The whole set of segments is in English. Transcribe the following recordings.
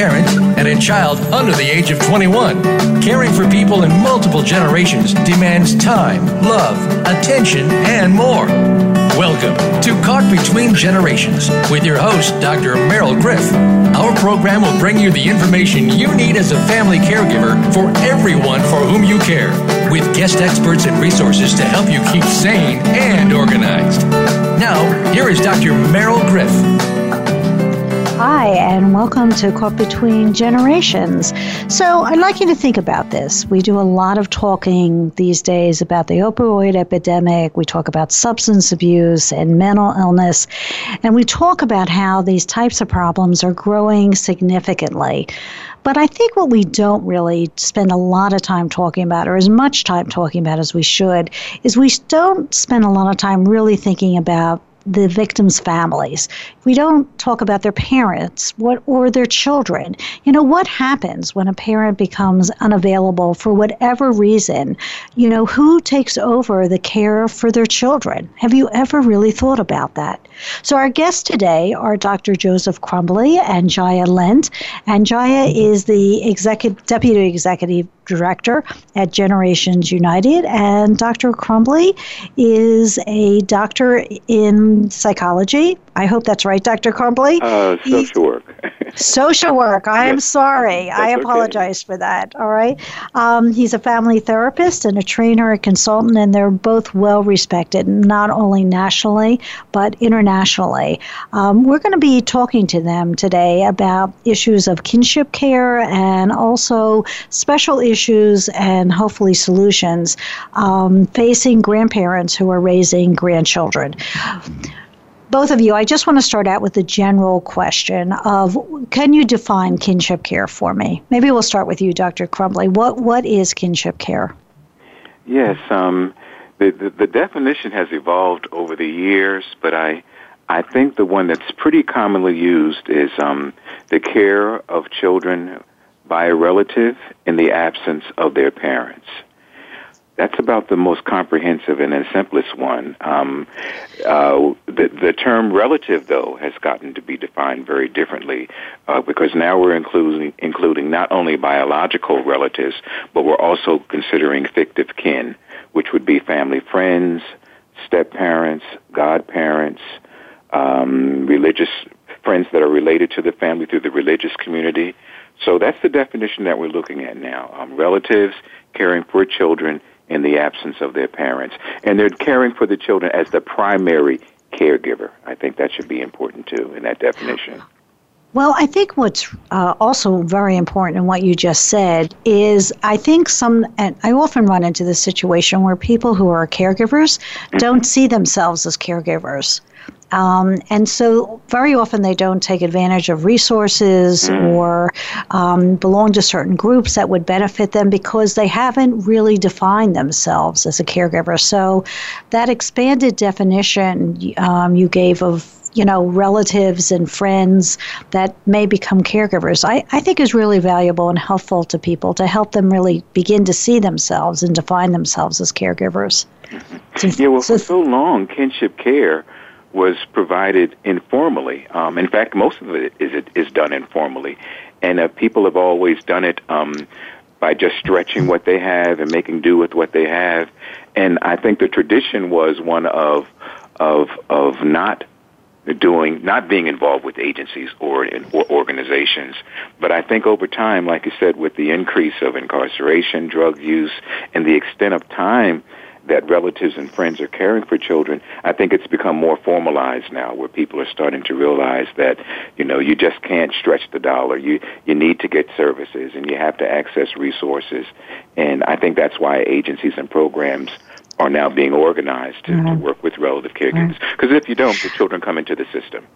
parent and a child under the age of 21. Caring for people in multiple generations demands time, love, attention, and more. Welcome to Caught Between Generations with your host, Dr. Merle Griff. Our program will bring you the information you need as a family caregiver for everyone for whom you care, with guest experts and resources to help you keep sane and organized. Now, here is Dr. Merle Griff. Hi, and welcome to Caught Between Generations. So, I'd like you to think about this. We do a lot of talking these days about the opioid epidemic. We talk about substance abuse and mental illness. And we talk about how these types of problems are growing significantly. But I think what we don't really spend a lot of time talking about, or as much time talking about as we should, is we don't spend a lot of time really thinking about the victims' families. We don't talk about their parents what, or their children. You know, what happens when a parent becomes unavailable for whatever reason? You know, who takes over the care for their children? Have you ever really thought about that? So, our guests today are Dr. Joseph Crumbley and Jaia Lent. And Jaia is the executive, deputy executive director at Generations United. And Dr. Crumbley is a doctor in Um, psychology. I hope that's right, Dr. Crumbley. Uh, social work. social work. I am sorry. That's I apologize okay. for that. All right. Um, he's a family therapist and a trainer, a consultant, and they're both well respected, not only nationally, but internationally. Um, we're going to be talking to them today about issues of kinship care and also special issues and hopefully solutions um, facing grandparents who are raising grandchildren both of you, I just want to start out with the general question of can you define kinship care for me? Maybe we'll start with you, Dr. Crumbley. What what is kinship care? Yes, um, the, the, the definition has evolved over the years, but I I think the one that's pretty commonly used is um, the care of children by a relative in the absence of their parents that's about the most comprehensive and simplest one. Um, uh, the, the term relative, though, has gotten to be defined very differently uh, because now we're including, including not only biological relatives, but we're also considering fictive kin, which would be family friends, step parents, godparents, um, religious friends that are related to the family through the religious community. So that's the definition that we're looking at now. Um, relatives caring for children in the absence of their parents. And they're caring for the children as the primary caregiver. I think that should be important too in that definition. Well, I think what's uh, also very important in what you just said is I think some, and I often run into this situation where people who are caregivers don't see themselves as caregivers. Um, and so, very often, they don't take advantage of resources or um, belong to certain groups that would benefit them because they haven't really defined themselves as a caregiver. So, that expanded definition um, you gave of you know, relatives and friends that may become caregivers, I, I think is really valuable and helpful to people to help them really begin to see themselves and define themselves as caregivers. So, yeah, well, so, for so long, kinship care was provided informally. Um, in fact, most of it is, it is done informally, and uh, people have always done it um, by just stretching what they have and making do with what they have. And I think the tradition was one of of of not doing not being involved with agencies or, or organizations but i think over time like you said with the increase of incarceration drug use and the extent of time that relatives and friends are caring for children, I think it's become more formalized now where people are starting to realize that, you know, you just can't stretch the dollar. You you need to get services and you have to access resources. And I think that's why agencies and programs are now being organized to, mm-hmm. to work with relative caregivers. Because mm-hmm. if you don't, the children come into the system.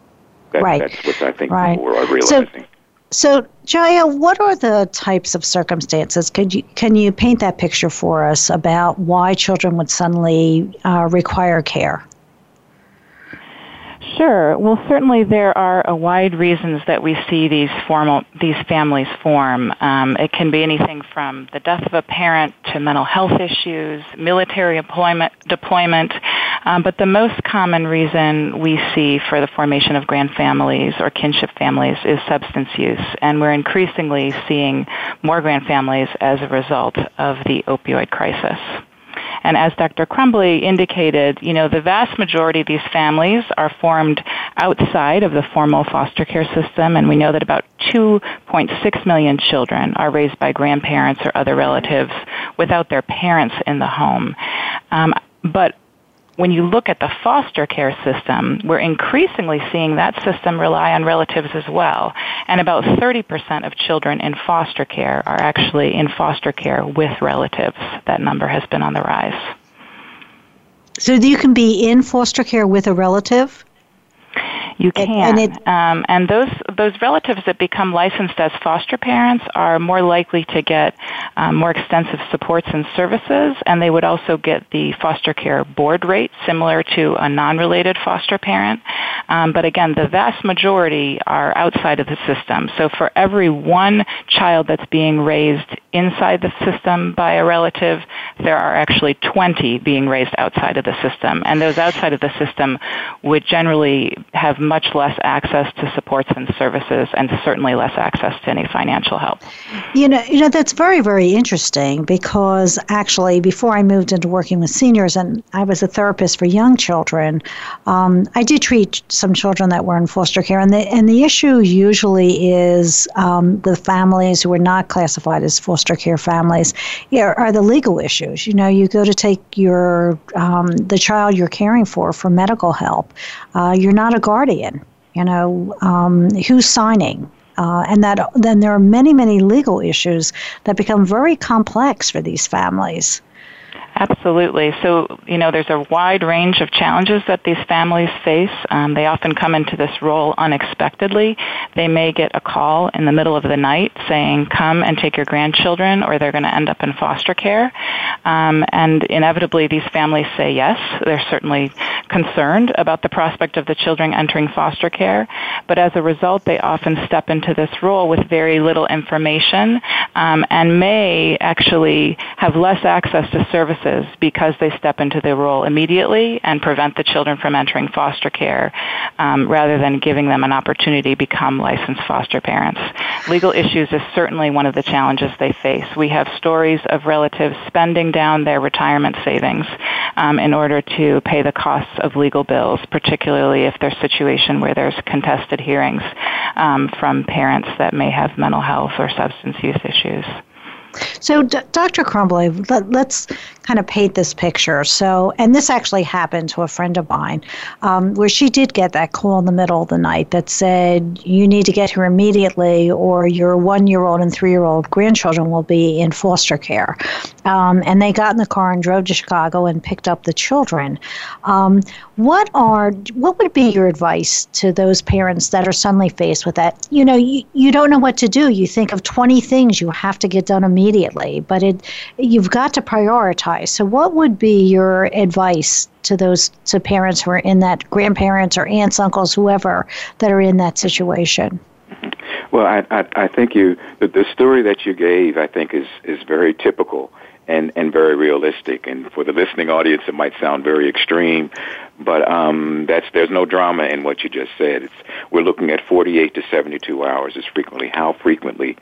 That, right. That's what I think right. people are realizing. So, so, Jaia, what are the types of circumstances? Could you can you paint that picture for us about why children would suddenly uh, require care? Sure. Well, certainly there are a wide reasons that we see these formal these families form. Um, it can be anything from the death of a parent to mental health issues, military employment, deployment. Um, but the most common reason we see for the formation of grand families or kinship families is substance use, and we're increasingly seeing more grand families as a result of the opioid crisis. And as Dr. Crumbley indicated, you know, the vast majority of these families are formed outside of the formal foster care system, and we know that about 2.6 million children are raised by grandparents or other relatives without their parents in the home. Um, but when you look at the foster care system, we're increasingly seeing that system rely on relatives as well. And about 30% of children in foster care are actually in foster care with relatives. That number has been on the rise. So you can be in foster care with a relative? You can, and, it, um, and those those relatives that become licensed as foster parents are more likely to get um, more extensive supports and services, and they would also get the foster care board rate similar to a non-related foster parent. Um, but again, the vast majority are outside of the system. So for every one child that's being raised inside the system by a relative, there are actually 20 being raised outside of the system, and those outside of the system would generally have much less access to supports and services and certainly less access to any financial help. You know, you know that's very very interesting because actually before I moved into working with seniors and I was a therapist for young children, um, I did treat some children that were in foster care and the and the issue usually is um, the families who are not classified as foster care families yeah, are the legal issues. You know, you go to take your um, the child you're caring for for medical help. Uh, you're not a guardian. You know, um, who's signing? Uh, and that then there are many, many legal issues that become very complex for these families. Absolutely. So, you know, there's a wide range of challenges that these families face. Um, they often come into this role unexpectedly. They may get a call in the middle of the night saying, come and take your grandchildren, or they're going to end up in foster care. Um, and inevitably, these families say yes. They're certainly concerned about the prospect of the children entering foster care. But as a result, they often step into this role with very little information um, and may actually have less access to services services because they step into the role immediately and prevent the children from entering foster care um, rather than giving them an opportunity to become licensed foster parents. Legal issues is certainly one of the challenges they face. We have stories of relatives spending down their retirement savings um, in order to pay the costs of legal bills, particularly if there's a situation where there's contested hearings um, from parents that may have mental health or substance use issues. So, D- Dr. Crumbley, let, us kind of paint this picture. So, and this actually happened to a friend of mine, um, where she did get that call in the middle of the night that said, "You need to get here immediately, or your one-year-old and three-year-old grandchildren will be in foster care." Um, and they got in the car and drove to Chicago and picked up the children. Um, what are what would be your advice to those parents that are suddenly faced with that? You know, you, you don't know what to do. You think of 20 things you have to get done immediately, but it you've got to prioritize. So what would be your advice to those to parents who are in that grandparents or aunts, uncles, whoever that are in that situation? Well, I, I, I think you the, the story that you gave, I think, is is very typical and and very realistic. And for the listening audience, it might sound very extreme, but um, that's there's no drama in what you just said. It's we're looking at 48 to 72 hours is frequently how frequently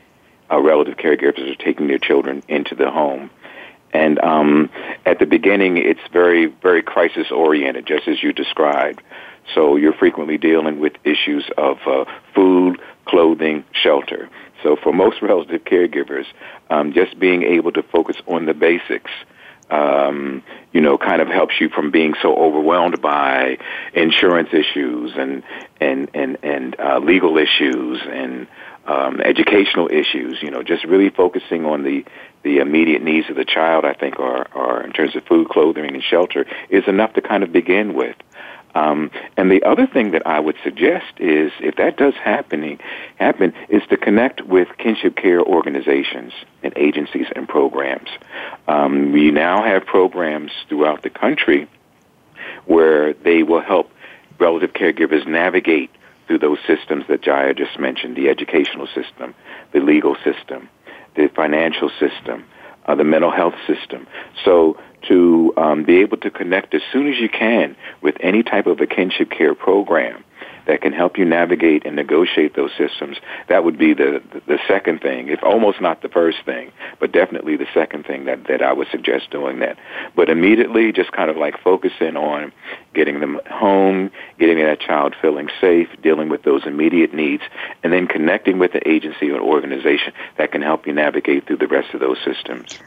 uh, relative caregivers are taking their children into the home. And um, at the beginning, it's very, very crisis oriented, just as you described. So you're frequently dealing with issues of uh, food, clothing, shelter. So for most relative caregivers, um, just being able to focus on the basics, um, you know, kind of helps you from being so overwhelmed by insurance issues and and and and uh, legal issues and um, educational issues. You know, just really focusing on the the immediate needs of the child. I think are are in terms of food, clothing, and shelter is enough to kind of begin with. Um, and the other thing that I would suggest is, if that does happening, happen, is to connect with kinship care organizations and agencies and programs. Um, we now have programs throughout the country where they will help relative caregivers navigate through those systems that Jaia just mentioned, the educational system, the legal system, the financial system, uh, the mental health system. So to um, be able to connect as soon as you can with any type of a kinship care program that can help you navigate and negotiate those systems, that would be the, the, second thing, if almost not the first thing, but definitely the second thing that, that I would suggest doing that. But immediately just kind of like focusing on getting them home, getting that child feeling safe, dealing with those immediate needs, and then connecting with the agency or organization that can help you navigate through the rest of those systems.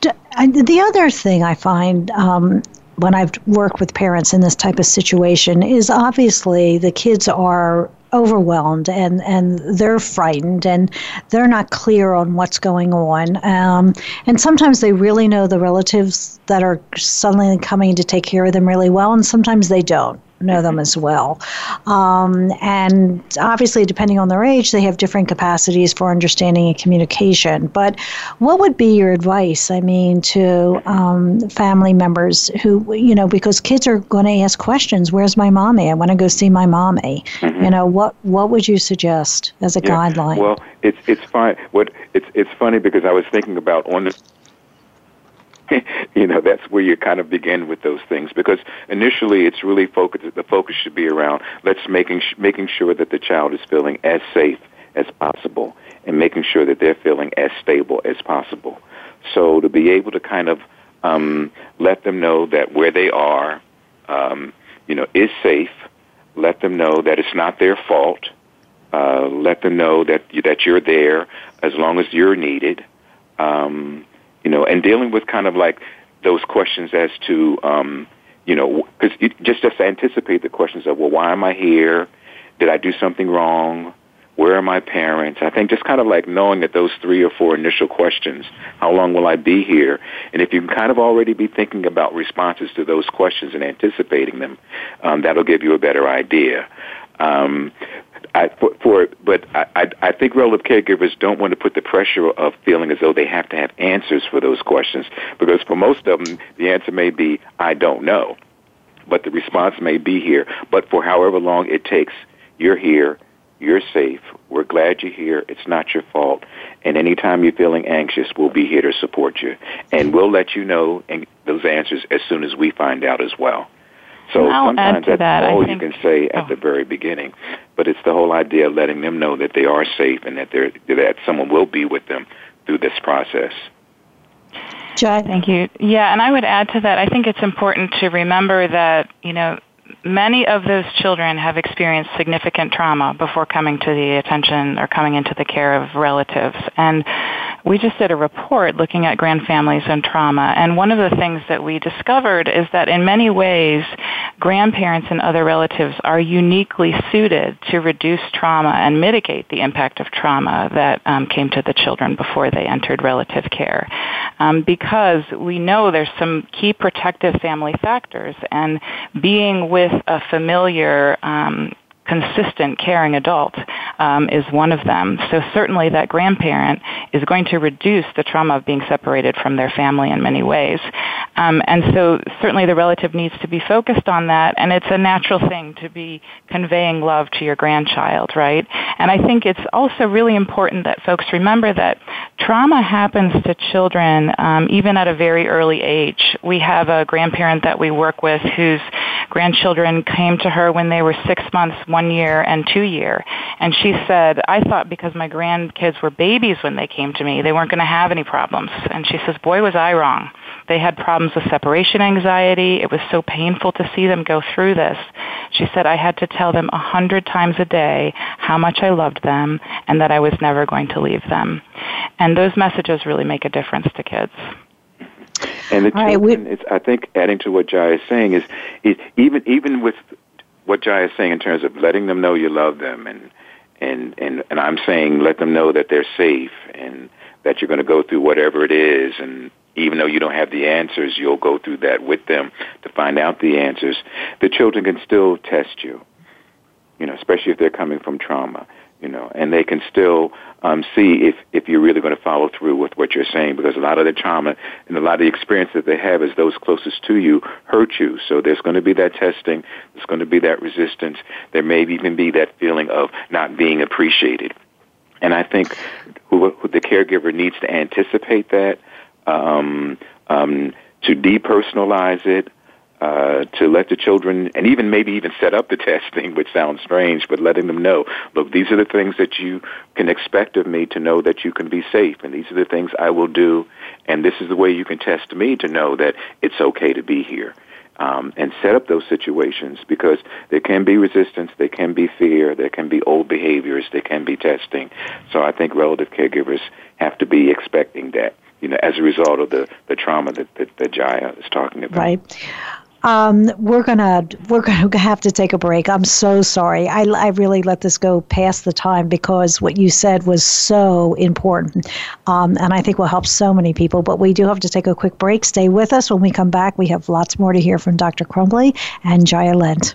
The other thing I find um, when I've worked with parents in this type of situation is obviously the kids are overwhelmed and, and they're frightened and they're not clear on what's going on. Um, and sometimes they really know the relatives that are suddenly coming to take care of them really well, and sometimes they don't know them as well. Um, and obviously, depending on their age, they have different capacities for understanding and communication. But what would be your advice, I mean, to um, family members who, you know, because kids are going to ask questions Where's my mommy? I want to go see my mommy. Mm-hmm. You know, what, what would you suggest as a yeah. guideline? Well, it's, it's fine. What, it's, it's funny because I was thinking about on the you know, that's where you kind of begin with those things because initially it's really focused. The focus should be around let's making making sure that the child is feeling as safe as possible and making sure that they're feeling as stable as possible. So to be able to kind of um, let them know that where they are, um, you know, is safe. Let them know that it's not their fault. Uh, let them know that that you're there as long as you're needed. Um, you know, and dealing with kind of like those questions as to, um, you know, because just just to anticipate the questions of, well, why am I here? Did I do something wrong? Where are my parents? I think just kind of like knowing that those three or four initial questions, how long will I be here? And if you can kind of already be thinking about responses to those questions and anticipating them, um, that'll give you a better idea. Um, I, for, for but I, I, think relative caregivers don't want to put the pressure of feeling as though they have to have answers for those questions because for most of them the answer may be I don't know, but the response may be here. But for however long it takes, you're here, you're safe. We're glad you're here. It's not your fault. And anytime you're feeling anxious, we'll be here to support you, and we'll let you know and those answers as soon as we find out as well. So I'll sometimes that's that. all think, you can say at oh. the very beginning. But it's the whole idea of letting them know that they are safe and that they're that someone will be with them through this process. Jai. Thank you. Yeah, and I would add to that, I think it's important to remember that, you know, many of those children have experienced significant trauma before coming to the attention or coming into the care of relatives. And we just did a report looking at grand families and trauma. And one of the things that we discovered is that in many ways, grandparents and other relatives are uniquely suited to reduce trauma and mitigate the impact of trauma that um, came to the children before they entered relative care. Um, because we know there's some key protective family factors and being with a familiar um, consistent, caring adult um, is one of them. So certainly that grandparent is going to reduce the trauma of being separated from their family in many ways. Um, and so certainly the relative needs to be focused on that, and it's a natural thing to be conveying love to your grandchild, right? And I think it's also really important that folks remember that trauma happens to children um, even at a very early age. We have a grandparent that we work with whose grandchildren came to her when they were six months, one year, and two year. And she said, I thought because my grandkids were babies when they came to me, they weren't going to have any problems. And she says, boy, was I wrong. They had problems with separation anxiety. It was so painful to see them go through this. She said, I had to tell them a hundred times a day how much I loved them and that I was never going to leave them. And those messages really make a difference to kids. And the children, right, I think, adding to what Jai is saying is, is even even with what Jai is saying in terms of letting them know you love them, and and and and I'm saying let them know that they're safe and that you're going to go through whatever it is, and even though you don't have the answers, you'll go through that with them to find out the answers. The children can still test you, you know, especially if they're coming from trauma, you know, and they can still um, see if if you're really going to follow through with what you're saying because a lot of the trauma and a lot of the experience that they have is those closest to you hurt you. So there's going to be that testing. There's going to be that resistance. There may even be that feeling of not being appreciated. And I think who, who the caregiver needs to anticipate that, um, um, to depersonalize it, uh, to let the children, and even maybe even set up the testing, which sounds strange, but letting them know, look, these are the things that you can expect of me to know that you can be safe, and these are the things I will do, and this is the way you can test me to know that it's okay to be here. Um, and set up those situations because there can be resistance, there can be fear, there can be old behaviors, there can be testing. So I think relative caregivers have to be expecting that, you know, as a result of the, the trauma that, that, that Jaia is talking about. Right. Um, we're gonna we're gonna have to take a break. I'm so sorry. I, I really let this go past the time because what you said was so important, um, and I think will help so many people. But we do have to take a quick break. Stay with us. When we come back, we have lots more to hear from Dr. Crumbley and Jaia Lent.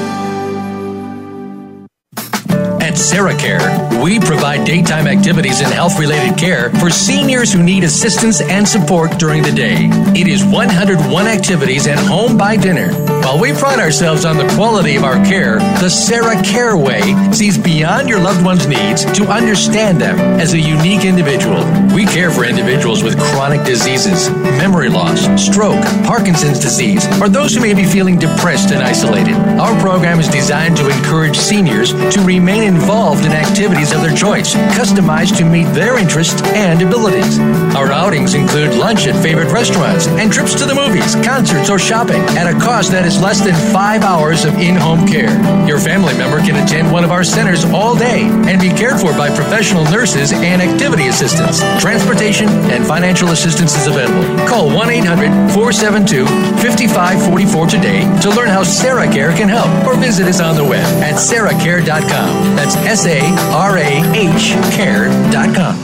SarahCare, we provide daytime activities and health related care for seniors who need assistance and support during the day. It is 101 activities and home by dinner. While we pride ourselves on the quality of our care, the Sarah Care Way sees beyond your loved one's needs to understand them as a unique individual. We care for individuals with chronic diseases, memory loss, stroke, Parkinson's disease, or those who may be feeling depressed and isolated. Our program is designed to encourage seniors to remain involved in activities of their choice, customized to meet their interests and abilities. Our outings include lunch at favorite restaurants and trips to the movies, concerts, or shopping at a cost that is less than five hours of in home care. Your family member can attend one of our centers all day and be cared for by professional nurses and activity assistants. Transportation and financial assistance is available. Call 1 800 472 5544 today to learn how Sarah Care can help or visit us on the web at sarahcare.com. That's S A R A H care.com.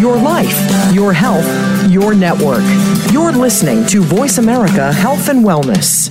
Your life, your health, your network. You're listening to Voice America Health and Wellness.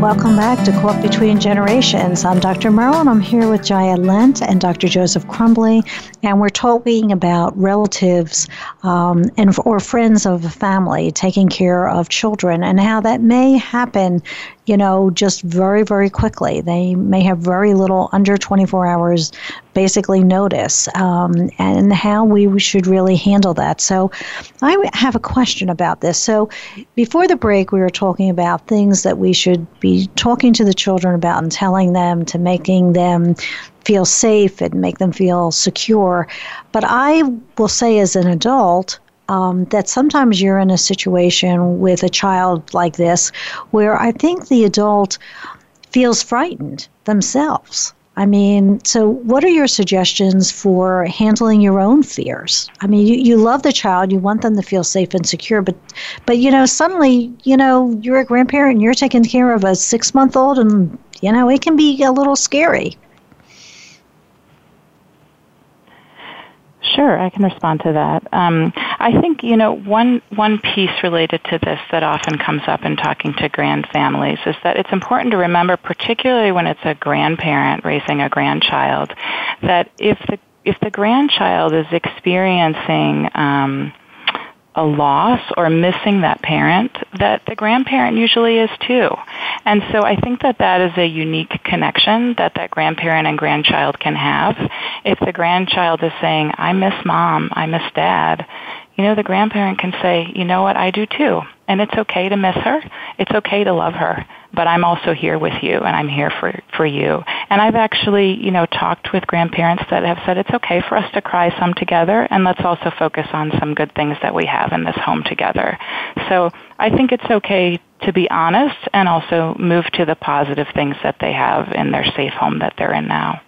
Welcome back to Caught Between Generations. I'm Dr. Merle, and I'm here with Jaia Lent and Dr. Joseph Crumbley, and we're talking about relatives um, and or friends of a family taking care of children and how that may happen you know, just very, very quickly. They may have very little, under 24 hours, basically notice, um, and how we should really handle that. So, I have a question about this. So, before the break, we were talking about things that we should be talking to the children about and telling them to making them feel safe and make them feel secure. But I will say, as an adult, um, that sometimes you're in a situation with a child like this where I think the adult feels frightened themselves. I mean, so what are your suggestions for handling your own fears? I mean, you, you love the child, you want them to feel safe and secure, but but you know, suddenly, you know, you're a grandparent and you're taking care of a six month old and you know, it can be a little scary. Sure, I can respond to that. Um, I think you know one one piece related to this that often comes up in talking to grand families is that it's important to remember, particularly when it's a grandparent raising a grandchild, that if the if the grandchild is experiencing um, a loss or missing that parent that the grandparent usually is too. And so I think that that is a unique connection that that grandparent and grandchild can have. If the grandchild is saying, I miss mom, I miss dad, you know, the grandparent can say, you know what, I do too. And it's okay to miss her. It's okay to love her. But I'm also here with you and I'm here for, for you. And I've actually, you know, talked with grandparents that have said it's okay for us to cry some together and let's also focus on some good things that we have in this home together. So I think it's okay to be honest and also move to the positive things that they have in their safe home that they're in now.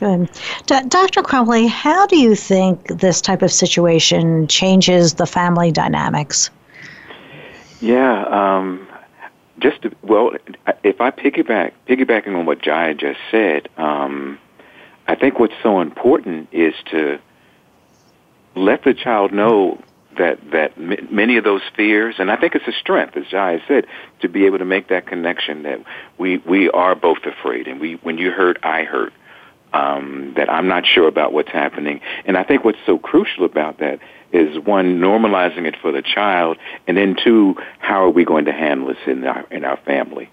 Good. D- Dr. Crumbley, how do you think this type of situation changes the family dynamics? Yeah, um, just to, well, if I piggyback piggybacking on what Jai just said, um, I think what's so important is to let the child know that that m- many of those fears, and I think it's a strength, as Jai said, to be able to make that connection that we we are both afraid, and we when you hurt, I hurt. Um, that I'm not sure about what's happening, and I think what's so crucial about that is one normalizing it for the child, and then two, how are we going to handle this in our in our family?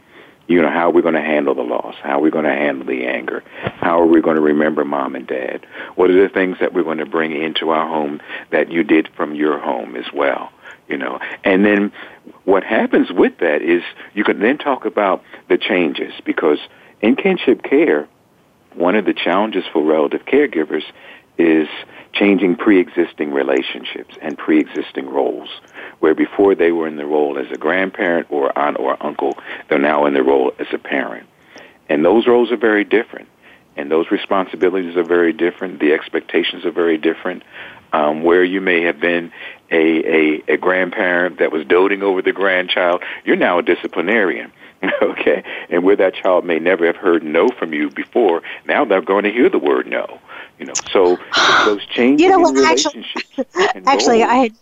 You know, how are we going to handle the loss? How are we going to handle the anger? How are we going to remember mom and dad? What are the things that we're going to bring into our home that you did from your home as well? You know, and then what happens with that is you can then talk about the changes because in kinship care, one of the challenges for relative caregivers is changing pre-existing relationships and pre-existing roles. Where before they were in the role as a grandparent or aunt or uncle, they're now in the role as a parent. And those roles are very different. And those responsibilities are very different. The expectations are very different. Um, where you may have been a, a, a grandparent that was doting over the grandchild, you're now a disciplinarian. okay? And where that child may never have heard no from you before, now they're going to hear the word no. You know, so those changes you know what, in relationships. Actually, actually I had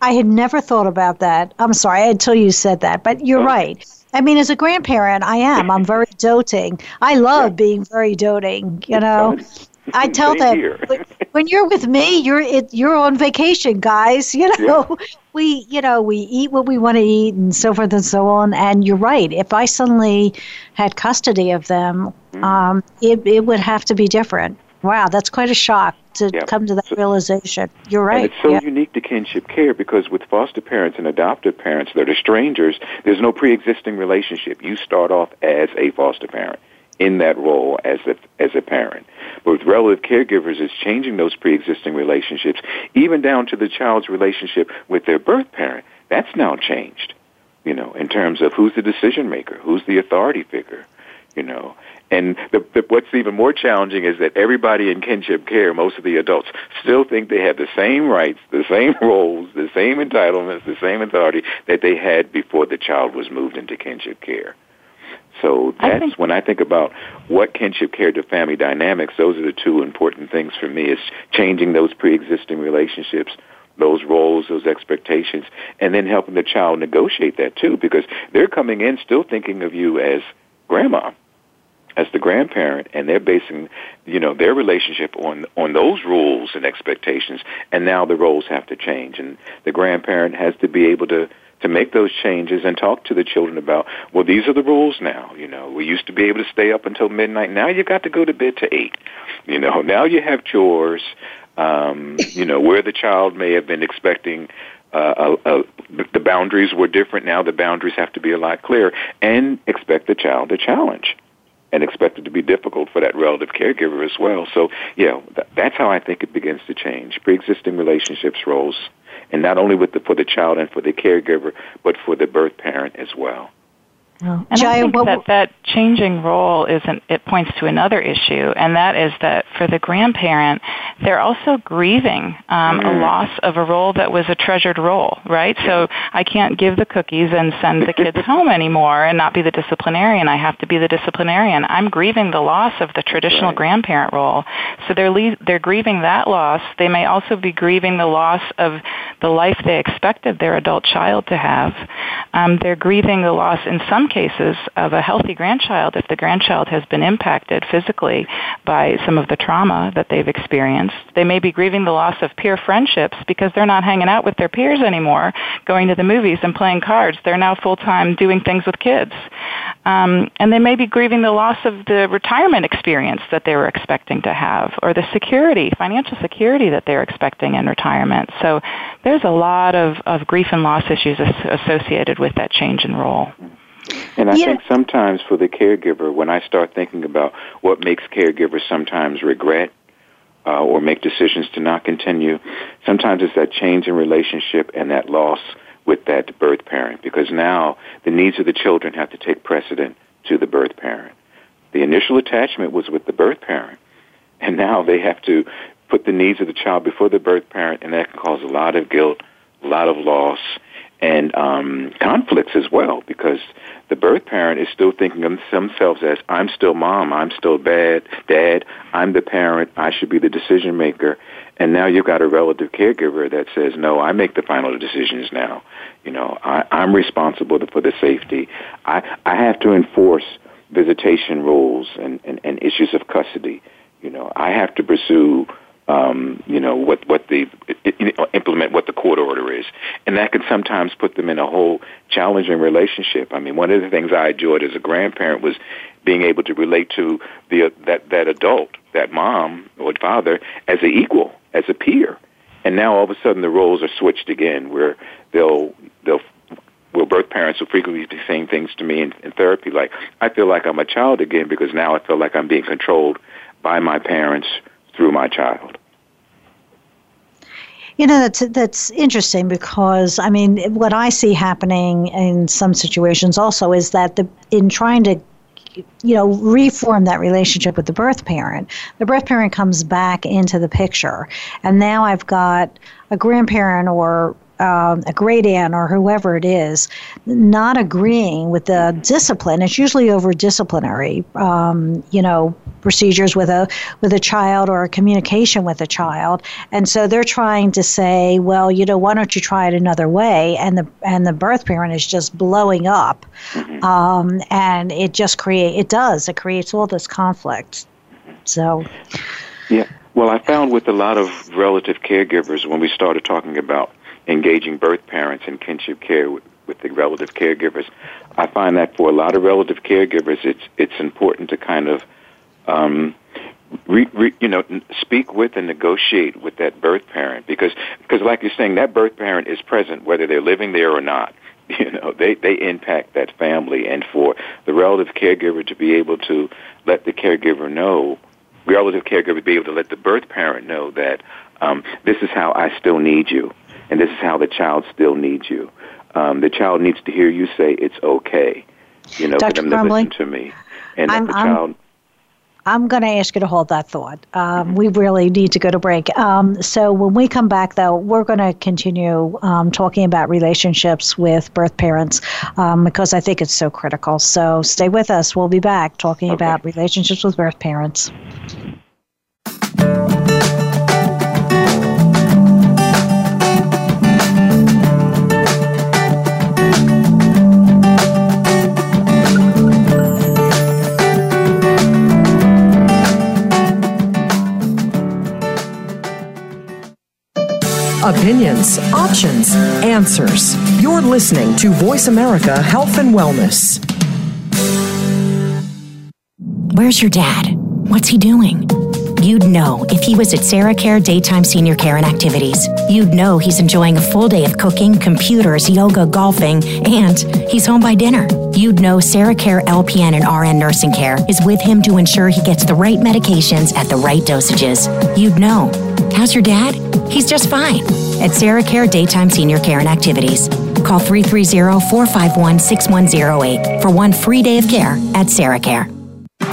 I had never thought about that. I'm sorry until you said that, but you're right. I mean, as a grandparent, I am. I'm very doting. I love yeah. being very doting. You know, I tell them when you're with me, you're it, you're on vacation, guys. You know, yeah. we you know we eat what we want to eat and so forth and so on. And you're right. If I suddenly had custody of them, mm. um, it it would have to be different. Wow, that's quite a shock to yeah. come to that so, realization. You're right. It's so yeah. unique to kinship care because with foster parents and adoptive parents that are strangers, there's no pre-existing relationship. You start off as a foster parent in that role as a, as a parent. With relative caregivers, is changing those pre-existing relationships, even down to the child's relationship with their birth parent. That's now changed, you know, in terms of who's the decision maker, who's the authority figure, you know. And the, the, what's even more challenging is that everybody in kinship care, most of the adults, still think they have the same rights, the same roles, the same entitlements, the same authority that they had before the child was moved into kinship care. So that's I think, when I think about what kinship care to family dynamics, those are the two important things for me is changing those pre-existing relationships, those roles, those expectations, and then helping the child negotiate that too because they're coming in still thinking of you as grandma as the grandparent and they're basing you know their relationship on on those rules and expectations and now the roles have to change and the grandparent has to be able to to make those changes and talk to the children about well these are the rules now you know we used to be able to stay up until midnight now you've got to go to bed to 8 you know now you have chores um you know where the child may have been expecting uh, uh, uh, the boundaries were different. Now the boundaries have to be a lot clearer, and expect the child to challenge and expect it to be difficult for that relative caregiver as well. So, yeah, th- that's how I think it begins to change. Pre-existing relationships, roles, and not only with the, for the child and for the caregiver, but for the birth parent as well. And I think that that changing role isn't, it points to another issue, and that is that for the grandparent, they're also grieving um, mm. a loss of a role that was a treasured role, right? So I can't give the cookies and send the kids home anymore and not be the disciplinarian. I have to be the disciplinarian. I'm grieving the loss of the traditional right. grandparent role. So they're, le- they're grieving that loss. They may also be grieving the loss of the life they expected their adult child to have. Um, they're grieving the loss in some cases of a healthy grandchild if the grandchild has been impacted physically by some of the trauma that they've experienced. They may be grieving the loss of peer friendships because they're not hanging out with their peers anymore, going to the movies and playing cards. They're now full time doing things with kids. Um, and they may be grieving the loss of the retirement experience that they were expecting to have, or the security, financial security that they're expecting in retirement. So there's a lot of, of grief and loss issues associated with that change in role. And I yeah. think sometimes for the caregiver, when I start thinking about what makes caregivers sometimes regret uh, or make decisions to not continue, sometimes it's that change in relationship and that loss with that birth parent because now the needs of the children have to take precedent to the birth parent. The initial attachment was with the birth parent, and now they have to put the needs of the child before the birth parent, and that can cause a lot of guilt, a lot of loss, and um, conflicts as well because the birth parent is still thinking of themselves as I'm still mom, I'm still dad, dad, I'm the parent, I should be the decision maker, and now you've got a relative caregiver that says, no, I make the final decisions now. You know, I, I'm responsible for the safety. I, I have to enforce visitation rules and, and, and issues of custody. You know, I have to pursue um, you know what what the implement what the court order is, and that can sometimes put them in a whole challenging relationship. I mean, one of the things I enjoyed as a grandparent was being able to relate to the that that adult, that mom or father, as an equal as a peer. And now all of a sudden the roles are switched again, where they'll they'll well, birth parents will frequently be saying things to me in, in therapy like, "I feel like I'm a child again because now I feel like I'm being controlled by my parents through my child." You know that's that's interesting because I mean what I see happening in some situations also is that the in trying to you know, reform that relationship with the birth parent, the birth parent comes back into the picture. And now I've got a grandparent or um, a great aunt or whoever it is not agreeing with the discipline. It's usually over disciplinary, um, you know, procedures with a with a child or a communication with a child, and so they're trying to say, well, you know, why don't you try it another way? And the and the birth parent is just blowing up, mm-hmm. um, and it just create it does it creates all this conflict. So, yeah. Well, I found with a lot of relative caregivers when we started talking about engaging birth parents in kinship care with, with the relative caregivers. I find that for a lot of relative caregivers, it's it's important to kind of, um, re, re, you know, speak with and negotiate with that birth parent because because like you're saying, that birth parent is present whether they're living there or not. You know, they they impact that family, and for the relative caregiver to be able to let the caregiver know, relative caregiver be able to let the birth parent know that um, this is how I still need you and this is how the child still needs you. Um, the child needs to hear you say it's okay, you know, Dr. for them to listen to me, and I'm, the child. I'm going to ask you to hold that thought. Um, we really need to go to break. Um, so when we come back, though, we're going to continue um, talking about relationships with birth parents um, because I think it's so critical. So stay with us. We'll be back talking okay. about relationships with birth parents. Opinions, options, answers. You're listening to Voice America Health and Wellness. Where's your dad? What's he doing? You'd know if he was at Sarah Care Daytime Senior Care and Activities. You'd know he's enjoying a full day of cooking, computers, yoga, golfing, and he's home by dinner. You'd know Sarah Care LPN and RN Nursing Care is with him to ensure he gets the right medications at the right dosages. You'd know. How's your dad? He's just fine. At Sarah Care Daytime Senior Care and Activities. Call 330 451 6108 for one free day of care at Sarah Care.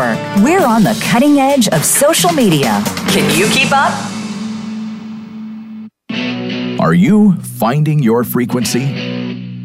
Network. We're on the cutting edge of social media. Can you keep up? Are you finding your frequency?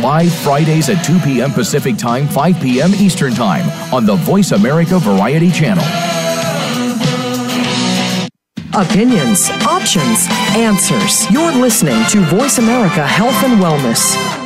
Live Fridays at 2 p.m. Pacific Time, 5 p.m. Eastern Time on the Voice America Variety Channel. Opinions, options, answers. You're listening to Voice America Health and Wellness.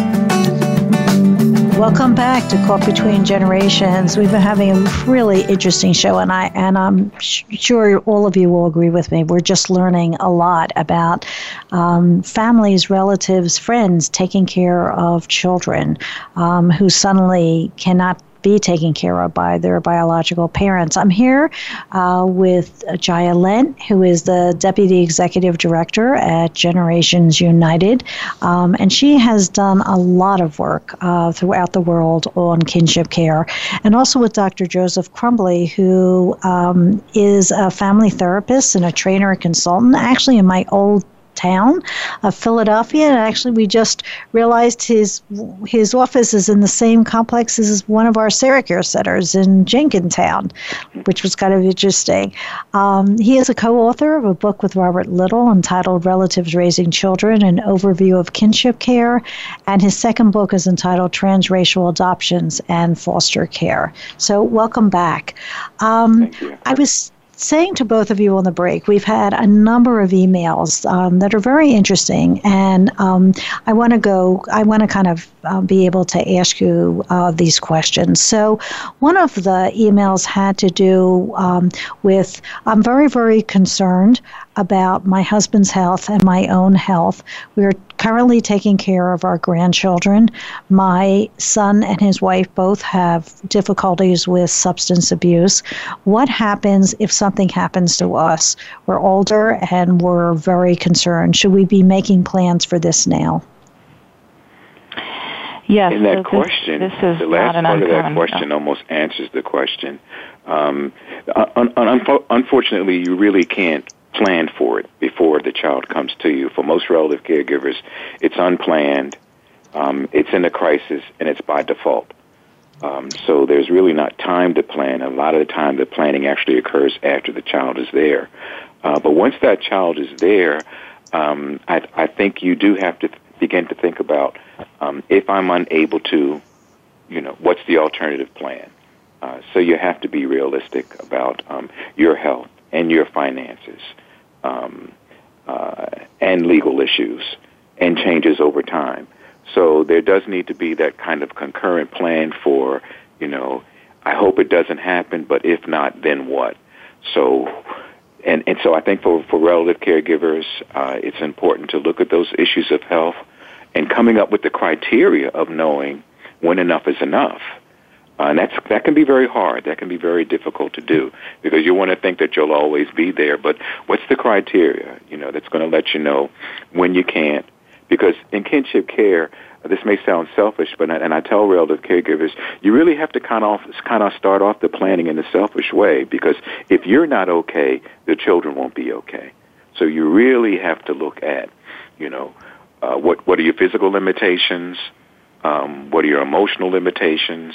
Welcome back to Caught Between Generations. We've been having a really interesting show, and I and I'm sh- sure all of you will agree with me. We're just learning a lot about um, families, relatives, friends taking care of children um, who suddenly cannot be taken care of by their biological parents. I'm here uh, with Jaia Lent, who is the Deputy Executive Director at Generations United, um, and she has done a lot of work uh, throughout the world on kinship care, and also with Dr. Joseph Crumbley, who um, is a family therapist and a trainer and consultant, actually in my old town of Philadelphia. And actually, we just realized his his office is in the same complex as one of our SarahCare centers in Jenkintown, which was kind of interesting. Um, he is a co-author of a book with Robert Little entitled "Relatives Raising Children: An Overview of Kinship Care," and his second book is entitled "Transracial Adoptions and Foster Care." So, welcome back. Um, I was saying to both of you on the break, we've had a number of emails um, that are very interesting, and um, I want to go. I want to kind of uh, be able to ask you uh, these questions. So, one of the emails had to do um, with I'm very, very concerned about my husband's health and my own health. We're currently taking care of our grandchildren. My son and his wife both have difficulties with substance abuse. What happens if something happens to us? We're older and we're very concerned. Should we be making plans for this now? Yes. In that so question, this, this is the last part an of that question no. almost answers the question. Um, un- un- unfortunately, you really can't plan for it before the child comes to you. For most relative caregivers, it's unplanned, um, it's in a crisis, and it's by default. Um, so there's really not time to plan. A lot of the time, the planning actually occurs after the child is there. Uh, but once that child is there, um, I, I think you do have to th- begin to think about um, if I'm unable to, you know, what's the alternative plan? Uh, so you have to be realistic about um, your health and your finances um, uh, and legal issues and changes over time. So there does need to be that kind of concurrent plan for, you know, I hope it doesn't happen, but if not, then what? So, and, and so I think for, for relative caregivers, uh, it's important to look at those issues of health and coming up with the criteria of knowing when enough is enough. Uh, and that's that can be very hard. That can be very difficult to do because you want to think that you'll always be there. But what's the criteria? You know, that's going to let you know when you can't. Because in kinship care, this may sound selfish, but and I tell relative caregivers, you really have to kind of kind of start off the planning in a selfish way because if you're not okay, the children won't be okay. So you really have to look at, you know, uh, what what are your physical limitations, um, what are your emotional limitations,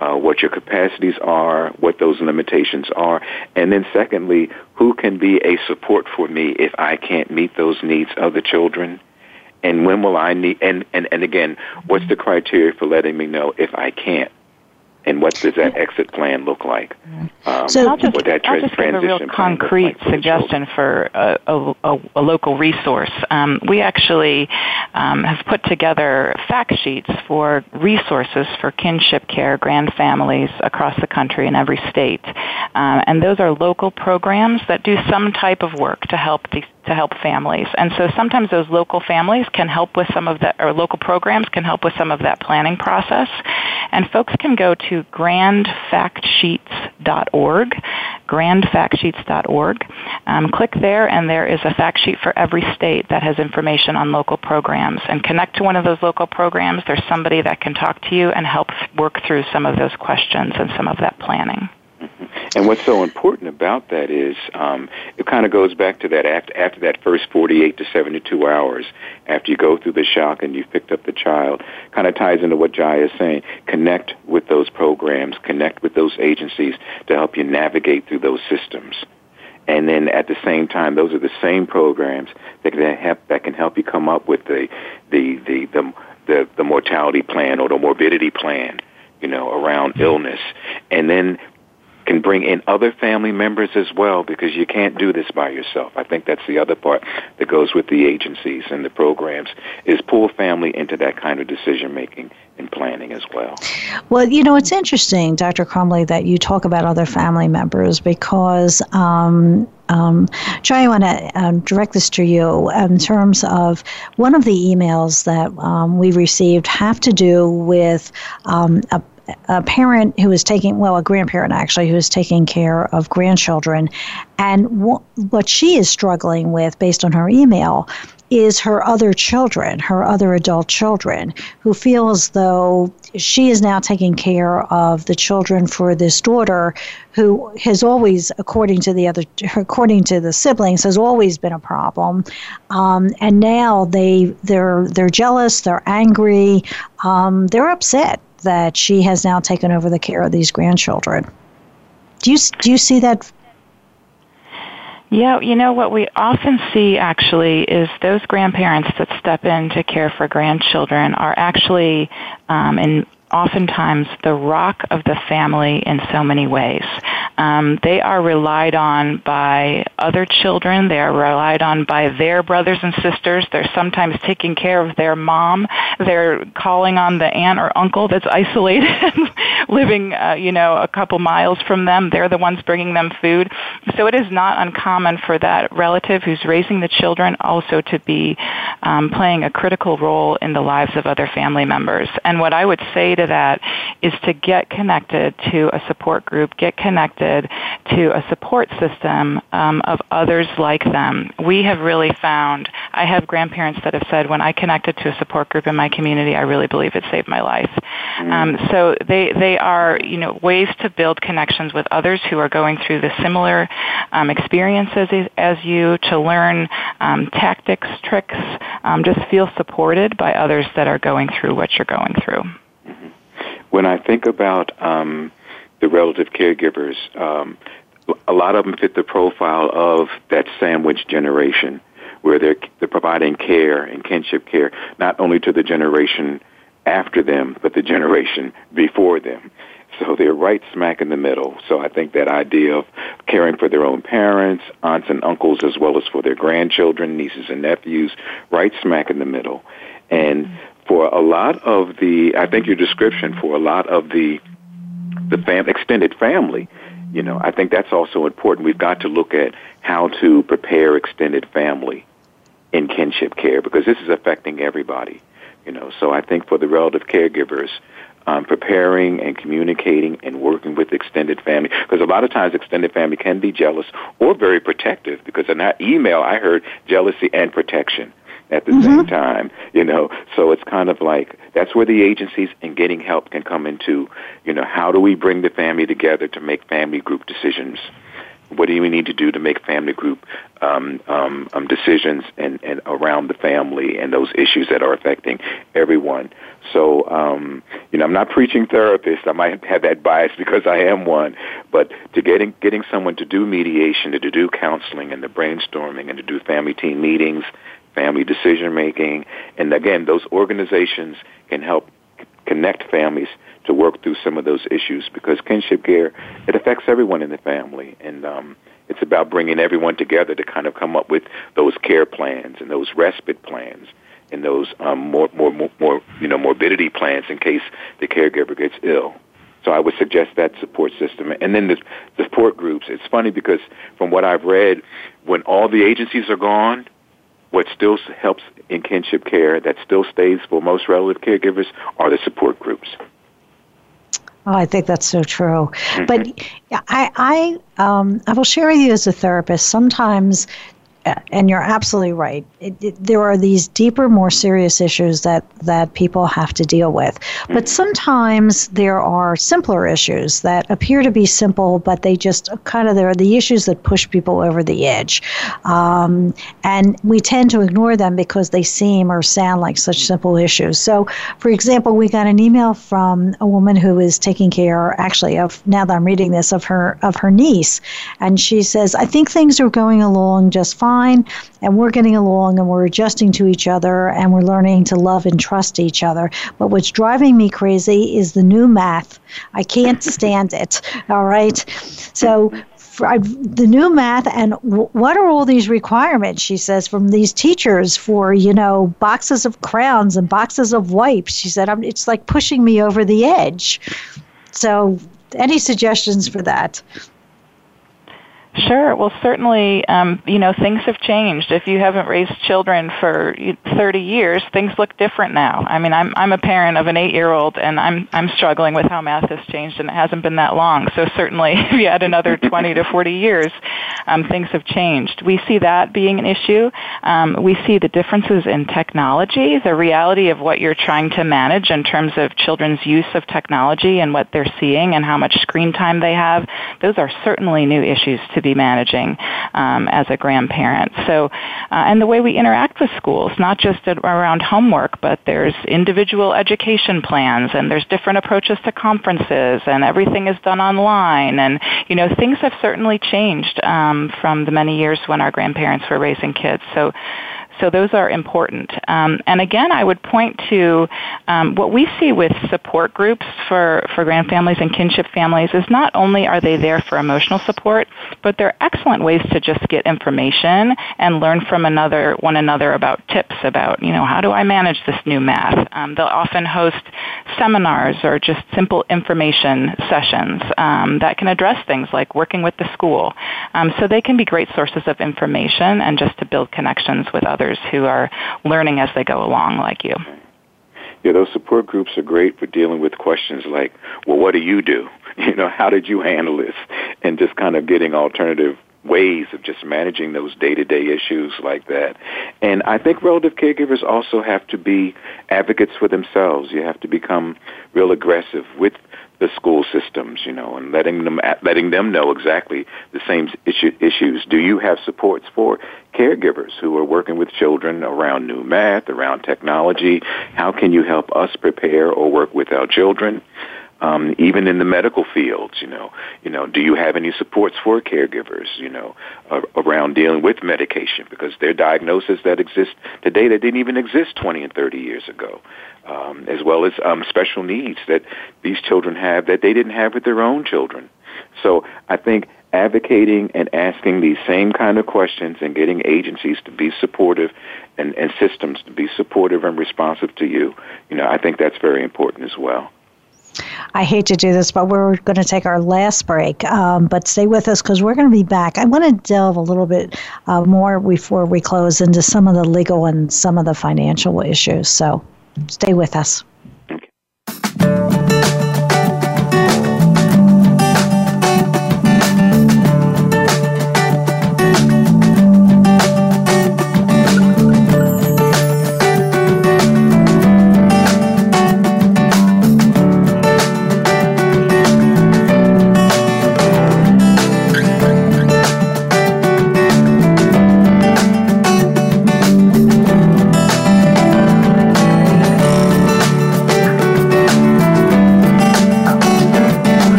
uh, what your capacities are, what those limitations are, and then secondly, who can be a support for me if I can't meet those needs of the children, and when will I need, and, and, and again, what's the criteria for letting me know if I can't? And what does that exit plan look like? Um, so I'll just, what that I'll just give a real concrete like suggestion for a, a, a, local resource. Um, we actually um, have put together fact sheets for resources for kinship care, grand families across the country in every state, um, and those are local programs that do some type of work to help these to help families. And so sometimes those local families can help with some of that, or local programs can help with some of that planning process. And folks can go to grandfactsheets.org, grandfactsheets.org. Um, click there, and there is a fact sheet for every state that has information on local programs. And connect to one of those local programs. There's somebody that can talk to you and help work through some of those questions and some of that planning. And what's so important about that is um, it kind of goes back to that after, after that first 48 to 72 hours, after you go through the shock and you've picked up the child, kind of ties into what Jai is saying. Connect with those programs, connect with those agencies to help you navigate through those systems. And then at the same time, those are the same programs that can help, that can help you come up with the, the, the, the, the, the mortality plan or the morbidity plan you know, around illness. And then can bring in other family members as well because you can't do this by yourself. I think that's the other part that goes with the agencies and the programs is pull family into that kind of decision making and planning as well. Well, you know, it's interesting, Dr. Crumbley, that you talk about other family members because um, um, Jai, I want to um, direct this to you in terms of one of the emails that um, we received have to do with um, a a parent who is taking, well, a grandparent actually, who is taking care of grandchildren. And wh- what she is struggling with, based on her email, is her other children, her other adult children, who feel as though she is now taking care of the children for this daughter who has always, according to the other, according to the siblings, has always been a problem. Um, and now they, they're, they're jealous, they're angry, um, they're upset that she has now taken over the care of these grandchildren. Do you do you see that? Yeah, you know what we often see actually is those grandparents that step in to care for grandchildren are actually um, in oftentimes the rock of the family in so many ways. Um, they are relied on by other children. They are relied on by their brothers and sisters. They're sometimes taking care of their mom. They're calling on the aunt or uncle that's isolated, living, uh, you know, a couple miles from them. They're the ones bringing them food. So it is not uncommon for that relative who's raising the children also to be um, playing a critical role in the lives of other family members. And what I would say to that is to get connected to a support group, get connected to a support system um, of others like them. We have really found, I have grandparents that have said, when I connected to a support group in my community, I really believe it saved my life. Mm. Um, so they, they are, you know, ways to build connections with others who are going through the similar um, experiences as you, to learn um, tactics, tricks, um, just feel supported by others that are going through what you're going through when I think about um, the relative caregivers, um, a lot of them fit the profile of that sandwich generation, where they're they're providing care and kinship care not only to the generation after them, but the generation before them. So they're right smack in the middle. So I think that idea of caring for their own parents, aunts and uncles, as well as for their grandchildren, nieces and nephews, right smack in the middle. And for a lot of the, I think your description for a lot of the the fam- extended family, you know, I think that's also important. We've got to look at how to prepare extended family in kinship care because this is affecting everybody, you know. So I think for the relative caregivers, um, preparing and communicating and working with extended family because a lot of times extended family can be jealous or very protective because in that email I heard jealousy and protection at the mm-hmm. same time, you know. So it's kind of like that's where the agencies and getting help can come into, you know, how do we bring the family together to make family group decisions? What do we need to do to make family group um, um, um, decisions and, and around the family and those issues that are affecting everyone? So, um, you know, I'm not preaching therapist. I might have that bias because I am one. But to getting getting someone to do mediation, to, to do counseling, and the brainstorming, and to do family team meetings, family decision making. And again, those organizations can help connect families to work through some of those issues because kinship care it affects everyone in the family, and um, it's about bringing everyone together to kind of come up with those care plans and those respite plans and those um, more, more, more, you know, morbidity plans in case the caregiver gets ill. So I would suggest that support system. And then the, the support groups. It's funny because from what I've read, when all the agencies are gone, what still helps in kinship care that still stays for most relative caregivers are the support groups. Oh, I think that's so true. Mm-hmm. But I, I, um, I will share with you as a therapist. Sometimes and you're absolutely right. It, it, there are these deeper, more serious issues that, that people have to deal with. But mm-hmm. sometimes there are simpler issues that appear to be simple, but they just kind of, they're the issues that push people over the edge. Um, and we tend to ignore them because they seem or sound like such simple issues. So, for example, we got an email from a woman who is taking care, actually, of, now that I'm reading this, of her, of her niece. And she says, I think things are going along just fine fine and we're getting along and we're adjusting to each other and we're learning to love and trust each other. But what's driving me crazy is the new math. I can't stand it. All right. So I, the new math and w- what are all these requirements she says from these teachers for you know boxes of crowns and boxes of wipes she said it's like pushing me over the edge so any suggestions for that Sure. Well, certainly, um, you know, things have changed. If you haven't raised children for 30 years, things look different now. I mean, I'm I'm a parent of an eight-year-old, and I'm I'm struggling with how math has changed, and it hasn't been that long. So certainly, if you add another 20 to 40 years, um, things have changed. We see that being an issue. Um, we see the differences in technology, the reality of what you're trying to manage in terms of children's use of technology and what they're seeing and how much screen time they have. Those are certainly new issues to be be managing um, as a grandparent. So, uh, and the way we interact with schools, not just around homework, but there's individual education plans, and there's different approaches to conferences, and everything is done online, and you know things have certainly changed um, from the many years when our grandparents were raising kids. So. So those are important. Um, and again, I would point to um, what we see with support groups for, for grand families and kinship families is not only are they there for emotional support, but they're excellent ways to just get information and learn from another one another about tips about you know how do I manage this new math. Um, they'll often host seminars or just simple information sessions um, that can address things like working with the school. Um, so they can be great sources of information and just to build connections with others others who are learning as they go along like you. Yeah, those support groups are great for dealing with questions like, well, what do you do? You know, how did you handle this? And just kind of getting alternative ways of just managing those day-to-day issues like that. And I think relative caregivers also have to be advocates for themselves. You have to become real aggressive with the school systems, you know, and letting them letting them know exactly the same issue, issues. Do you have supports for caregivers who are working with children around new math, around technology? How can you help us prepare or work with our children? Um, even in the medical fields, you know, you know, do you have any supports for caregivers, you know, uh, around dealing with medication because there are diagnoses that exist today that didn't even exist 20 and 30 years ago um, as well as um, special needs that these children have that they didn't have with their own children. So I think advocating and asking these same kind of questions and getting agencies to be supportive and, and systems to be supportive and responsive to you, you know, I think that's very important as well. I hate to do this, but we're going to take our last break. Um, but stay with us because we're going to be back. I want to delve a little bit uh, more before we close into some of the legal and some of the financial issues. So Stay with us. your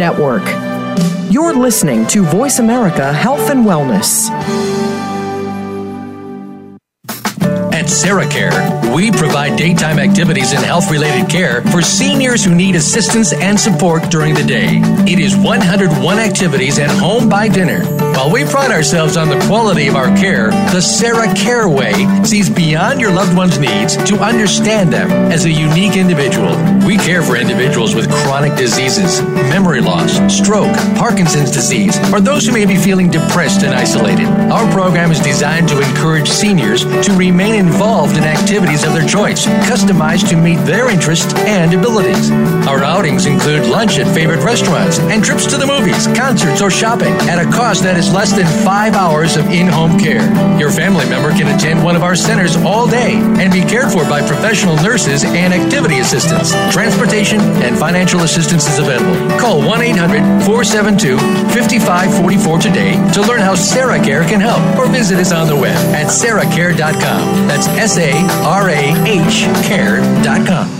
network. You're listening to Voice America Health and Wellness. At SarahCare, we provide daytime activities and health related care for seniors who need assistance and support during the day. It is 101 activities and home by dinner. While we pride ourselves on the quality of our care, the Sarah Care way sees beyond your loved one's needs to understand them as a unique individual. We care for individuals with chronic diseases, memory loss, stroke, Parkinson's disease, or those who may be feeling depressed and isolated. Our program is designed to encourage seniors to remain involved in activities of their choice, customized to meet their interests and abilities. Our outings include lunch at favorite restaurants and trips to the movies, concerts, or shopping at a cost that is less than five hours of in home care. Your family member can attend one of our centers all day and be cared for by professional nurses and activity assistants. Transportation and financial assistance is available. Call 1 800 472 5544 today to learn how Sarah Care can help or visit us on the web at sarahcare.com. That's S A R A H care.com.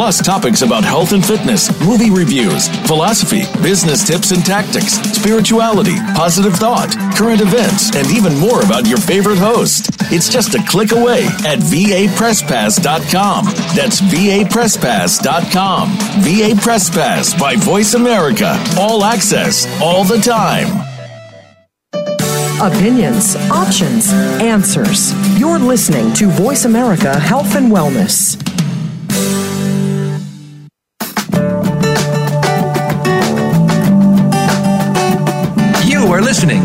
plus topics about health and fitness, movie reviews, philosophy, business tips and tactics, spirituality, positive thought, current events, and even more about your favorite host. It's just a click away at vapresspass.com. That's vapresspass.com. VA Press Pass by Voice America. All access, all the time. Opinions, options, answers. You're listening to Voice America Health and Wellness.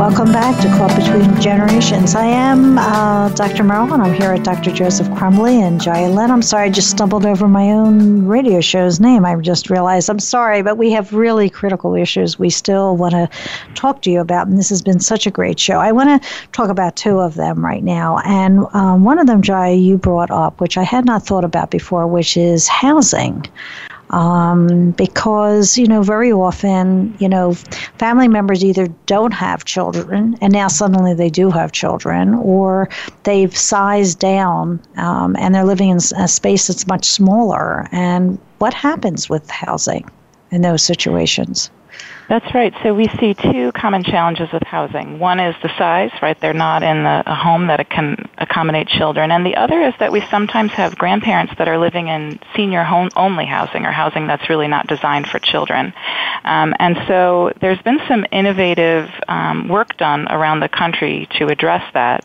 Welcome back to Caught Between Generations. I am uh, Dr. And I'm here at Dr. Joseph Crumbley and Jaia Lynn. I'm sorry, I just stumbled over my own radio show's name. I just realized. I'm sorry, but we have really critical issues we still want to talk to you about, and this has been such a great show. I want to talk about two of them right now, and um, one of them, Jaia, you brought up, which I had not thought about before, which is housing um, because you know very often you know family members either don't have children and now suddenly they do have children or they've sized down um, and they're living in a space that's much smaller. And what happens with housing in those situations that's right. So we see two common challenges with housing. One is the size, right? They're not in the, a home that can accommodate children. And the other is that we sometimes have grandparents that are living in senior home only housing or housing that's really not designed for children. Um, and so there's been some innovative um, work done around the country to address that.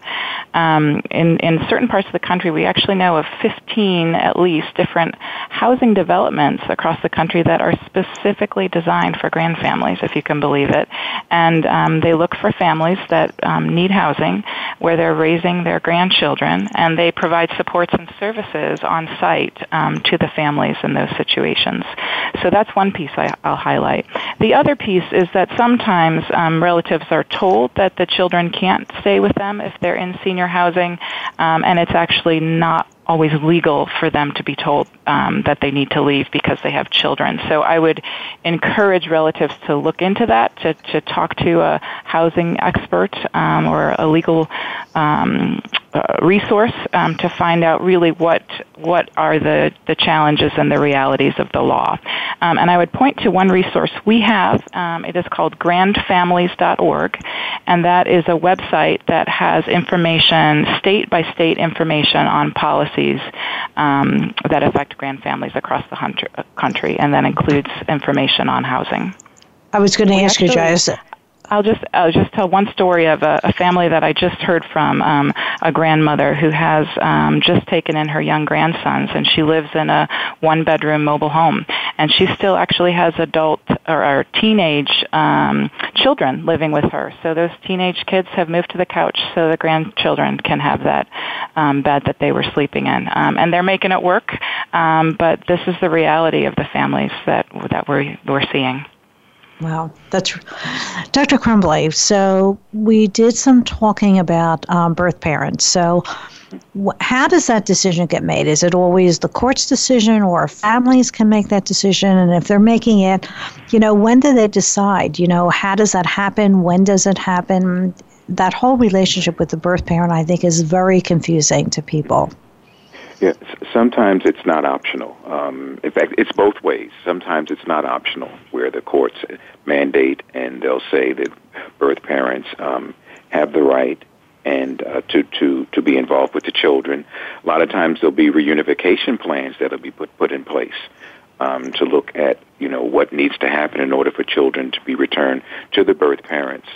Um, in, in certain parts of the country, we actually know of 15 at least different housing developments across the country that are specifically designed for grand families, if you can believe it. And um, they look for families that um, need housing where they're raising their grandchildren, and they provide supports and services on site um, to the families in those situations. So that's one piece I, will highlight. The other piece is that sometimes um, relatives are told that the children can't stay with them if they're in senior housing, um, and it's actually not always legal for them to be told um, that they need to leave because they have children. So I would encourage relatives to look into that, to, to talk to a housing expert um, or a legal um, uh, resource um, to find out really what what are the, the challenges and the realities of the law. Um, and I would point to one resource we have. Um, it is called grandfamilies.org, and that is a website that has information, state by state information on policies um, that affect grand families across the country, and that includes information on housing. I was going to ask you, guys. I'll just I'll just tell one story of a, a family that I just heard from um, a grandmother who has um, just taken in her young grandsons, and she lives in a one bedroom mobile home, and she still actually has adult or, or teenage um, children living with her. So those teenage kids have moved to the couch, so the grandchildren can have that um, bed that they were sleeping in, um, and they're making it work. Um, but this is the reality of the families that that we're we're seeing. Wow, that's Dr. Crumbley. So we did some talking about um, birth parents. So how does that decision get made? Is it always the court's decision, or families can make that decision? And if they're making it, you know, when do they decide? You know, how does that happen? When does it happen? That whole relationship with the birth parent, I think, is very confusing to people. Yeah, sometimes it's not optional. Um, in fact, it's both ways. Sometimes it's not optional, where the courts mandate and they'll say that birth parents um, have the right and uh, to to to be involved with the children. A lot of times there'll be reunification plans that'll be put put in place um, to look at you know what needs to happen in order for children to be returned to the birth parents.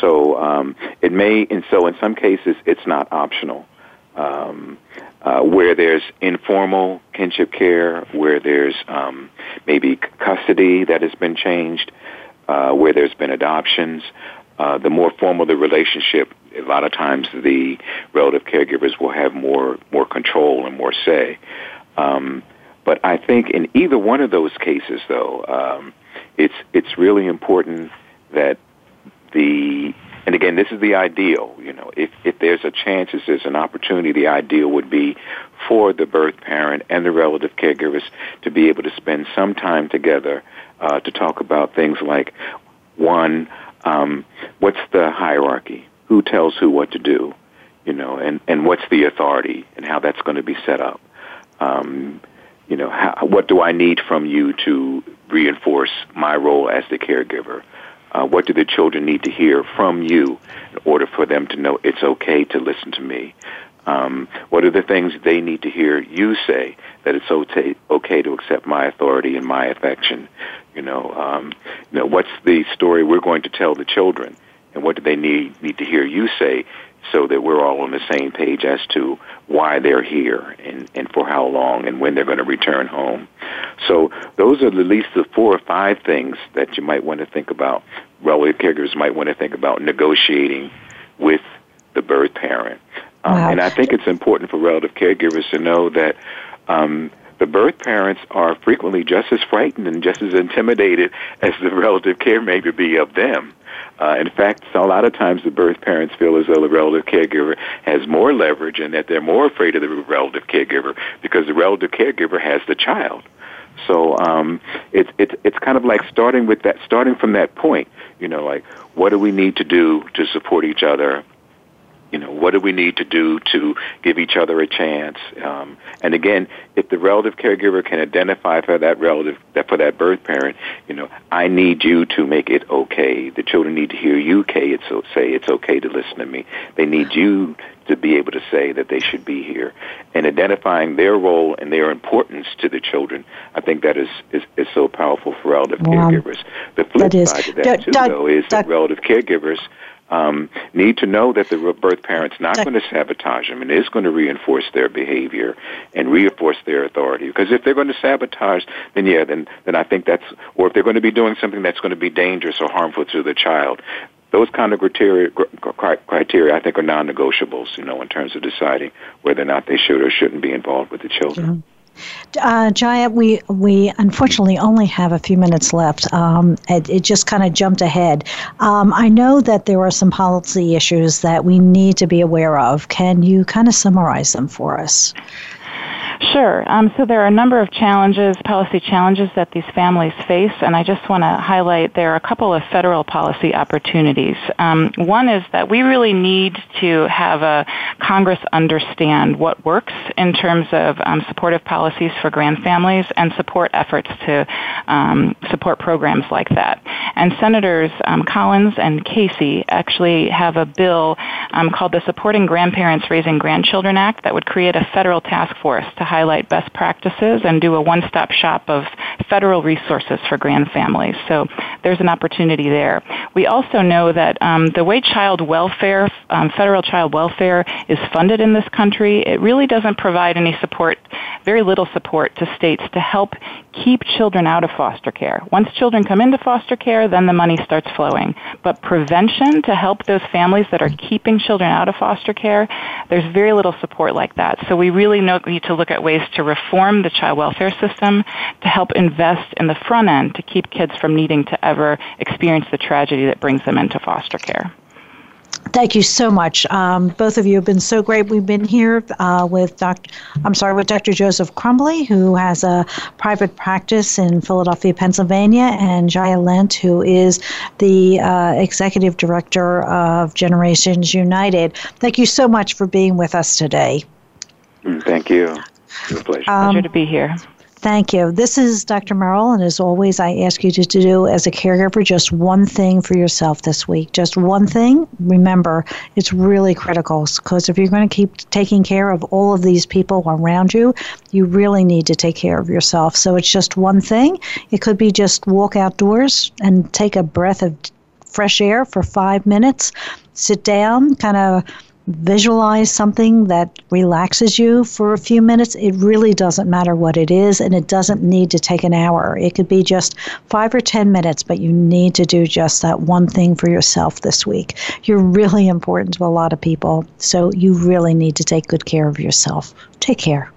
So um, it may, and so in some cases it's not optional. Um, uh, where there's informal kinship care, where there's um, maybe custody that has been changed, uh, where there's been adoptions. Uh, the more formal the relationship, a lot of times the relative caregivers will have more more control and more say. Um, but I think in either one of those cases, though, um, it's it's really important that the and again, this is the ideal. You know, if if there's a chance, if there's an opportunity, the ideal would be for the birth parent and the relative caregivers to be able to spend some time together uh, to talk about things like one, um, what's the hierarchy? Who tells who what to do? You know, and and what's the authority and how that's going to be set up? Um, you know, how, what do I need from you to reinforce my role as the caregiver? Uh, what do the children need to hear from you in order for them to know it's okay to listen to me? Um, what are the things they need to hear you say that it's okay, okay to accept my authority and my affection? You know, um, you know, what's the story we're going to tell the children, and what do they need need to hear you say so that we're all on the same page as to why they're here and, and for how long and when they're going to return home. So those are at least the four or five things that you might want to think about. Relative caregivers might want to think about negotiating with the birth parent. Um, wow. And I think it's important for relative caregivers to know that um, the birth parents are frequently just as frightened and just as intimidated as the relative care may be of them. Uh, in fact, a lot of times the birth parents feel as though the relative caregiver has more leverage and that they're more afraid of the relative caregiver because the relative caregiver has the child. So um, it's it's it's kind of like starting with that, starting from that point. You know, like what do we need to do to support each other? you know, what do we need to do to give each other a chance? Um, and again, if the relative caregiver can identify for that relative, that for that birth parent, you know, I need you to make it okay. The children need to hear you say it's okay to listen to me. They need you to be able to say that they should be here, and identifying their role and their importance to the children. I think that is is, is so powerful for relative caregivers. The flip side of that too, though, is that relative caregivers um, need to know that the birth parent's not going to sabotage them and is going to reinforce their behavior and reinforce their authority. Because if they're going to sabotage, then yeah, then then I think that's, or if they're going to be doing something that's going to be dangerous or harmful to the child, those kind of criteria, criteria I think are non-negotiables. You know, in terms of deciding whether or not they should or shouldn't be involved with the children. Uh, Jaia, we we unfortunately only have a few minutes left. Um, it, it, just kind of jumped ahead. Um, I know that there are some policy issues that we need to be aware of. Can you kind of summarize them for us? Sure. Um, so there are a number of challenges, policy challenges that these families face, and I just want to highlight there are a couple of federal policy opportunities. Um, one is that we really need to have a Congress understand what works in terms of um, supportive policies for grand families and support efforts to um, support programs like that. And Senators um, Collins and Casey actually have a bill um, called the Supporting Grandparents Raising Grandchildren Act that would create a federal task force to highlight best practices and do a one-stop shop of federal resources for grand families. So there's an opportunity there. We also know that um, the way child welfare um, federal child welfare is funded in this country, it really doesn't provide any support, very little support to states to help keep children out of foster care. Once children come into foster care, then the money starts flowing. But prevention to help those families that are keeping children out of foster care, there's very little support like that. So we really need to look at ways to reform the child welfare system to help invest in the front end to keep kids from needing to ever experience the tragedy that brings them into foster care. Thank you so much. Um, both of you have been so great. We've been here uh, with Dr. I'm sorry, with Dr. Joseph Crumbley, who has a private practice in Philadelphia, Pennsylvania, and Jaia Lent, who is the uh, executive director of Generations United. Thank you so much for being with us today. Thank you. It's a pleasure. Um, pleasure to be here. Thank you. This is Dr. Merle, and as always, I ask you to do as a caregiver just one thing for yourself this week. Just one thing. Remember, it's really critical because if you're going to keep taking care of all of these people around you, you really need to take care of yourself. So it's just one thing. It could be just walk outdoors and take a breath of fresh air for five minutes, sit down, kind of visualize something that relaxes you for a few minutes, it really doesn't matter what it is, and it doesn't need to take an hour. It could be just five or 10 minutes, but you need to do just that one thing for yourself this week. You're really important to a lot of people, so you really need to take good care of yourself. Take care.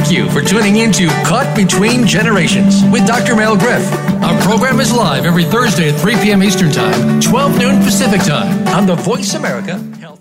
Thank you for tuning in to Caught Between Generations with Dr. Merle Griff. Our program is live every Thursday at 3 p.m. Eastern Time, 12 noon Pacific Time on the Voice America Health.